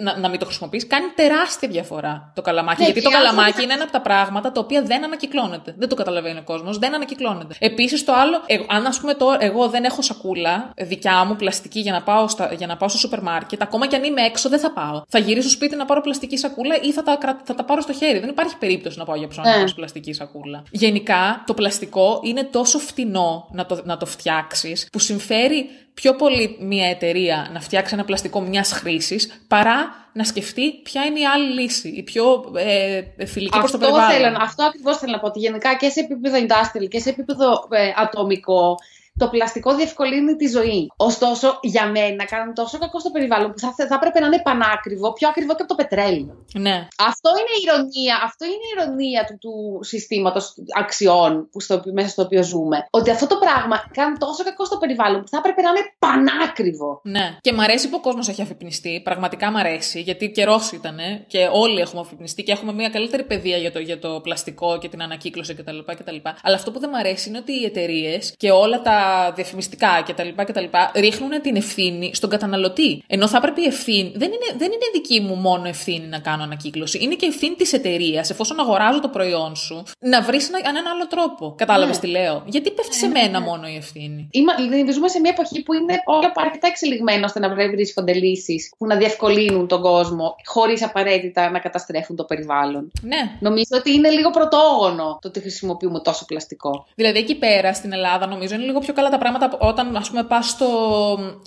να, να μην το χρησιμοποιείς. Κάνει τεράστια διαφορά το καλαμάκι. Ναι, γιατί το καλαμάκι είναι ένα από τα πράγματα τα οποία δεν ανακυκλώνεται. Δεν το καταλαβαίνει ο κόσμος, δεν ανακυκλώνεται. Επίσης το άλλο, ε, αν ας πούμε τώρα εγώ δεν έχω σακούλα δικιά μου πλαστική για να, πάω στα, για να πάω στο σούπερ μάρκετ, ακόμα και αν είμαι έξω δεν θα πάω. Θα γυρίσω στο σπίτι να πάρω πλαστική σακούλα ή θα τα, θα τα πάρω στο χέρι. Δεν υπάρχει περίπτωση να πάω για ψώνια yeah. πλαστική σακούλα. Γενικά το πλαστικό είναι τόσο φτηνό να το, να το φτιάξεις που συμφέρει πιο πολύ μια εταιρεία να φτιάξει ένα πλαστικό μιας χρήσης παρά να σκεφτεί ποια είναι η άλλη λύση, η πιο ε, φιλική προς το περιβάλλον. Θέλω, αυτό ακριβώς θέλω να πω. Ότι γενικά και σε επίπεδο industrial και σε επίπεδο ε, ατομικό το πλαστικό διευκολύνει τη ζωή. Ωστόσο, για μένα κάνουν τόσο κακό στο περιβάλλον που θα, θα έπρεπε να είναι πανάκριβο, πιο ακριβό και από το πετρέλαιο. Ναι. Αυτό είναι η ηρωνία, αυτό είναι η ηρωνία του, του συστήματος αξιών που στο, μέσα στο οποίο ζούμε. Ότι αυτό το πράγμα κάνει τόσο κακό στο περιβάλλον που θα έπρεπε να είναι πανάκριβο. Ναι. Και μ' αρέσει που ο κόσμος έχει αφυπνιστεί. Πραγματικά μ' αρέσει, γιατί καιρός ήταν και όλοι έχουμε αφυπνιστεί και έχουμε μια καλύτερη παιδεία για το, για το πλαστικό και την ανακύκλωση κτλ. κτλ. Αλλά αυτό που δεν μ' αρέσει είναι ότι οι εταιρείες και όλα τα διαφημιστικά κτλ. κτλ. ρίχνουν την ευθύνη στον καταναλωτή. Ενώ θα έπρεπε η ευθύνη. Δεν είναι, δεν είναι δική μου μόνο ευθύνη να κάνω ανακύκλωση. Είναι και ευθύνη της εταιρείας, εφόσον αγοράζω το προϊόν σου, να βρεις έναν άλλο τρόπο. Κατάλαβες ναι. τι λέω; Γιατί πέφτει σε ναι, μένα ναι. μόνο η ευθύνη. Είμα, ζούμε σε μια εποχή που είναι όλα αρκετά εξελιγμένα ώστε να βρίσκονται λύσεις που να διευκολύνουν τον κόσμο χωρίς απαραίτητα να καταστρέφουν το περιβάλλον. Ναι. Νομίζω ότι είναι λίγο πρωτόγονο το ότι χρησιμοποιούμε τόσο πλαστικό. Δηλαδή εκεί πέρα στην Ελλάδα νομίζω είναι λίγο πιο καλά τα πράγματα όταν ας πούμε πας στο...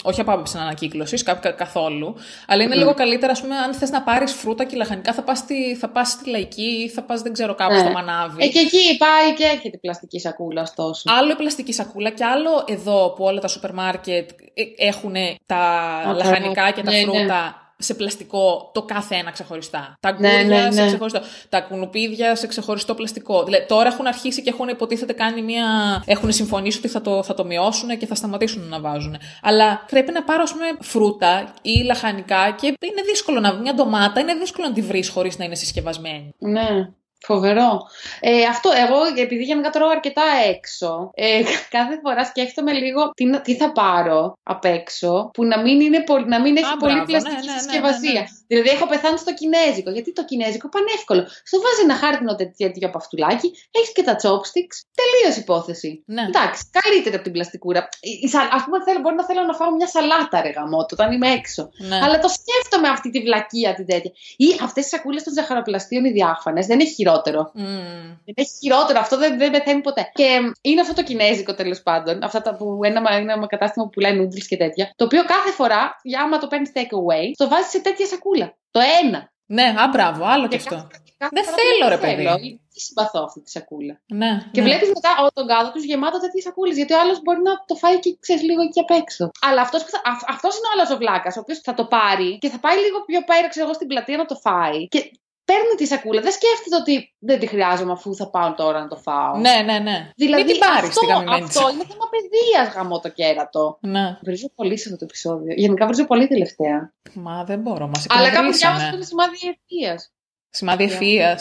όχι από άποψη ανακύκλωσης καθόλου, αλλά είναι λίγο καλύτερα ας πούμε αν θες να πάρεις φρούτα και λαχανικά θα πας στη, θα πας στη λαϊκή ή θα πας δεν ξέρω κάπου ναι. στο μανάβι. Ε, και εκεί πάει και έρχεται η πλαστική σακούλα ωστόσο. Άλλο η πλαστική σακούλα και άλλο εδώ που όλα τα σούπερ μάρκετ ε, έχουν τα λαχανικά και τα ναι, ναι. φρούτα σε πλαστικό το κάθε ένα ξεχωριστά. Τα ναι, αγκούρια ναι, ναι, σε ξεχωριστό. Τα κουνουπίδια σε ξεχωριστό πλαστικό. Δηλαδή, τώρα έχουν αρχίσει και έχουν υποτίθεται κάνει μια. Έχουν συμφωνήσει ότι θα το, θα το μειώσουν και θα σταματήσουν να βάζουν. Αλλά πρέπει να πάρω, πούμε, φρούτα ή λαχανικά και είναι δύσκολο να. Μια ντομάτα είναι δύσκολο να τη βρεις χωρίς να είναι συσκευασμένη. Ναι. Φοβερό. Ε, αυτό, εγώ επειδή γενικά τρώω αρκετά έξω, ε, κάθε φορά σκέφτομαι λίγο τι, τι θα πάρω απ' έξω, που να μην, είναι, να μην έχει Α, πολύ πλαστική ναι, ναι, ναι, ναι συσκευασία. Ναι, Δηλαδή, έχω πεθάνει στο κινέζικο. Γιατί το κινέζικο πανεύκολο. Στο βάζει ένα χάρτινο τέτοιο παυτουλάκι, έχεις και τα chopsticks. Τελείως υπόθεση. Ναι. Εντάξει, καλύτερα από την πλαστικούρα. Α πούμε, θέλω, μπορεί να θέλω να φάω μια σαλάτα ρε γαμότο, όταν είμαι έξω. Ναι. Αλλά το σκέφτομαι αυτή τη βλακεία την τέτοια. Ή αυτές τις σακούλες των ζαχαροπλαστείων οι διάφανες. Δεν έχει χειρότερο. Μμμ. Δεν έχει χειρότερο. Αυτό δεν, δεν πεθαίνει ποτέ. Και είναι αυτό το κινέζικο τέλος πάντων. Αυτά τα που ένα, ένα κατάστημα που πουλάει noodles και τέτοια. Το οποίο κάθε φορά, για άμα το παίρνεις take away, το βάζεις σε τέτοια σακούλα. Το ένα. Ναι, α, μπράβο, άλλο και Και αυτό. κάθε- κάθε Δεν φορά θέλω, το ρε παιδί. θέλω. Τι συμπαθώ αυτή τη σακούλα. Ναι. Και ναι. βλέπεις μετά ο, τον κάδο τους γεμάτο τέτοιες σακούλες. Γιατί ο άλλος μπορεί να το φάει και ξέρεις λίγο εκεί απ' έξω. Αλλά αυτός αυτός είναι ο άλλος ο βλάκας, ο οποίος θα το πάρει και θα πάει λίγο πιο πέρα, ξέρω εγώ, στην πλατεία να το φάει. Και παίρνει τη σακούλα. Δεν σκέφτεται ότι δεν τη χρειάζομαι αφού θα πάω τώρα να το φάω. Ναι, ναι, ναι. Δηλαδή Μην την πάρεις αυτό, τη γαμημένη αυτό είναι θέμα παιδείας γαμό το κέρατο. Ναι. Βρίζω πολύ σε αυτό το επεισόδιο. Γενικά βρίζω πολύ τελευταία. Μα δεν μπορώ, μας Αλλά κάπου διάβασα ότι εκνευρίσανε. είναι σημάδι ευθείας. Σημάδι ευφυία.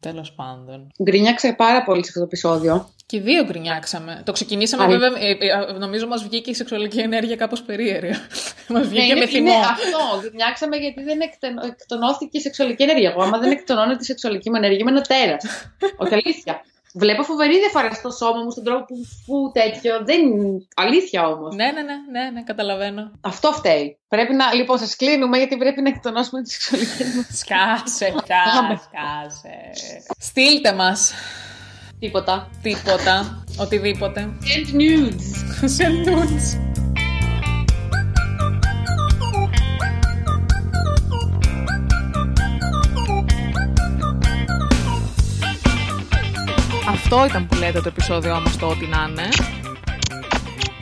Τέλος πάντων. Γκρινιάξε πάρα πολύ σε αυτό το επεισόδιο. Και οι δύο γκρινιάξαμε. Το ξεκινήσαμε Άρα. βέβαια. ε, ε, νομίζω μας βγήκε η σεξουαλική ενέργεια κάπως περίεργα. μας βγήκε Ναι, με είναι, θυμό. είναι αυτό. Γκρινιάξαμε γιατί δεν εκτενω- εκτονώθηκε η σεξουαλική ενέργεια. Εγώ, άμα δεν εκτονώνεται η σεξουαλική μου ενέργεια, είμαι ένα τέρας. Όχι, αλήθεια. Βλέπω φοβερή διαφορά στο σώμα μου, στον τρόπο που, που τέτοιο. Δεν είναι αλήθεια όμως. Ναι, ναι, ναι, ναι, ναι, καταλαβαίνω. Αυτό φταίει. Πρέπει να. Λοιπόν, σας κλείνουμε γιατί πρέπει να εκτονώσουμε τη σεξουαλική ενέργεια. Σκάσε πια, σκάσε. Στείλτε μας Τίποτα. τίποτα, οτιδήποτε. Send nudes. Σε nudes. Αυτό ήταν που λέτε το επεισόδιο μας το ό,τι να είναι.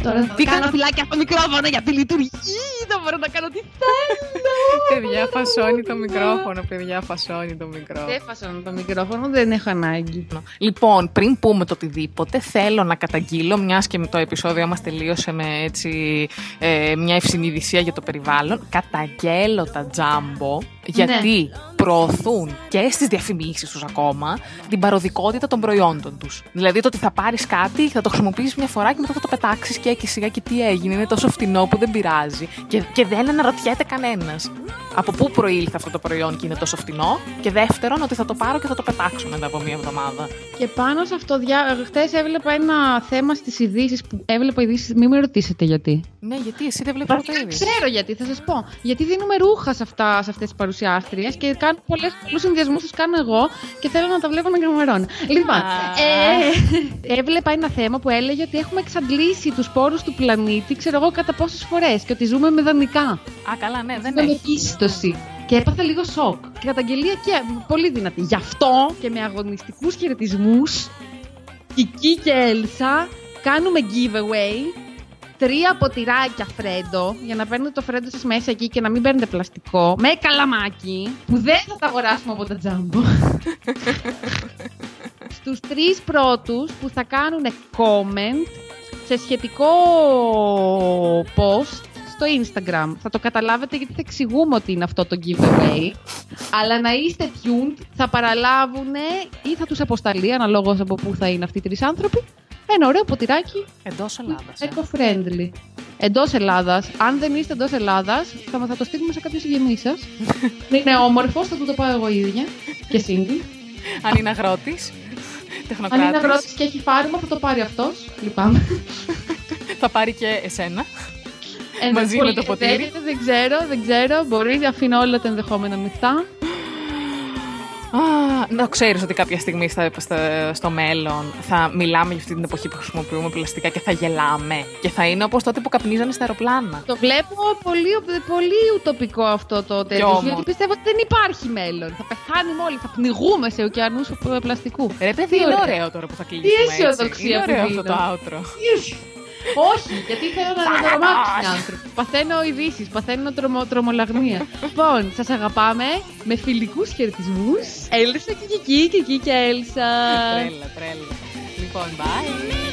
Τώρα θα Τι κάνω κάνω- φυλάκια στο μικρόφωνο γιατί λειτουργεί. Δεν μπορώ να κάνω τι θέλω. Παιδιά, φασώνει το μικρόφωνο, παιδιά, φασώνει το μικρόφωνο. Δεν φασώνω το μικρόφωνο, δεν έχω ανάγκη. Λοιπόν, πριν πούμε το οτιδήποτε, θέλω να καταγγείλω, μιας και το επεισόδιο μας τελείωσε με έτσι, ε, μια ευσυνειδησία για το περιβάλλον. Καταγγέλλω τα τζάμπο, γιατί προωθούν και στις διαφημίσεις τους ακόμα την παροδικότητα των προϊόντων τους. Δηλαδή το ότι θα πάρεις κάτι, θα το χρησιμοποιήσεις μια φορά και μετά θα το πετάξεις και εκεί σιγά και τι έγινε. Είναι τόσο φτηνό που δεν πειράζει και, και δεν αναρωτιέται κανένας. Από πού προήλθε αυτό το προϊόν και είναι τόσο φτηνό; Και δεύτερον, ότι θα το πάρω και θα το πετάξω μετά από μία εβδομάδα. Και πάνω σε αυτό, δια... χθες έβλεπα ένα θέμα στις ειδήσεις που έβλεπα ειδήσεις. Μην με ρωτήσετε γιατί. Ναι, γιατί εσύ δεν βλέπεις ποτέ Δεν είδηση. ξέρω γιατί, θα σας πω. Γιατί δίνουμε ρούχα σε, αυτά, σε αυτές τις παρουσιάστριες και κάνω πολλές, πολλούς συνδυασμούς τους κάνω εγώ και θέλω να τα βλέπω να καμερώνω. Λοιπόν, Α. ε, έβλεπα ένα θέμα που έλεγε ότι έχουμε εξαντλήσει τους πόρους του πλανήτη, ξέρω εγώ κατά πόσες φορές και ότι ζούμε με δανεικά. Α, καλά, ναι, δεν με έχει. Πίστοση. Και έπαθα λίγο σοκ. Και καταγγελία και πολύ δυνατή. Γι' αυτό και με αγωνιστικούς χαιρετισμούς, Κική και Έλσα κάνουμε giveaway τρία ποτηράκια φρέντο για να παίρνετε το φρέντο σας μέσα εκεί και να μην παίρνετε πλαστικό με καλαμάκι που δεν θα τα αγοράσουμε από τα τζάμπο στους τρεις πρώτους που θα κάνουν comment σε σχετικό post στο Instagram. Θα το καταλάβετε γιατί θα εξηγούμε ότι είναι αυτό το giveaway. Αλλά να είστε tuned, θα παραλάβουν ή θα τους αποσταλεί, αναλόγως από πού θα είναι αυτοί οι τρεις άνθρωποι, ένα ωραίο ποτηράκι Εντός Ελλάδας. Ε. eco-friendly. Εντός Ελλάδας. Αν δεν είστε εντός Ελλάδας, θα, θα το στείλουμε σε κάποιο συγγενή σας. είναι όμορφος, θα του το πάω εγώ ίδια. Και single. Αν είναι αγρότης. Αν είναι αγρότης και έχει φάρμα, θα το πάρει αυτός. Λυπάμαι. Θα πάρει και εσένα. Ε, Μαζί πολύ με το ποτήρι. ενδέχεται, Δεν ξέρω, δεν ξέρω. Μπορείς, αφήνω όλα τα ενδεχόμενα ανοιχτά. Α, να ξέρεις ότι κάποια στιγμή στα, στα- στο μέλλον θα μιλάμε για αυτή την εποχή που χρησιμοποιούμε πλαστικά και θα γελάμε. Και θα είναι όπως τότε που καπνίζανε στα αεροπλάνα. Το βλέπω πολύ, πολύ ουτοπικό αυτό το τέτοιο. όμως. Γιατί πιστεύω ότι δεν υπάρχει μέλλον. Θα πεθάνουμε όλοι, θα πνιγούμε σε ωκεανούς πλαστικού. Ρε παιδί, Τι είναι ωραία. ωραίο τώρα που θα κλείσουμε αισιοδοξία έτσι. που Είναι ωραίο αυτό δίνω. το outro. Όχι, γιατί θέλω να το ρομάξουν οι άνθρωποι. Παθαίνω ειδήσεις, παθαίνω τρομο, τρομολαγνία. λοιπόν, σας αγαπάμε με φιλικούς χαιρετισμούς. Έλσα και Κική, Κική και Έλσα. Τρέλα, τρέλα. Λοιπόν, bye.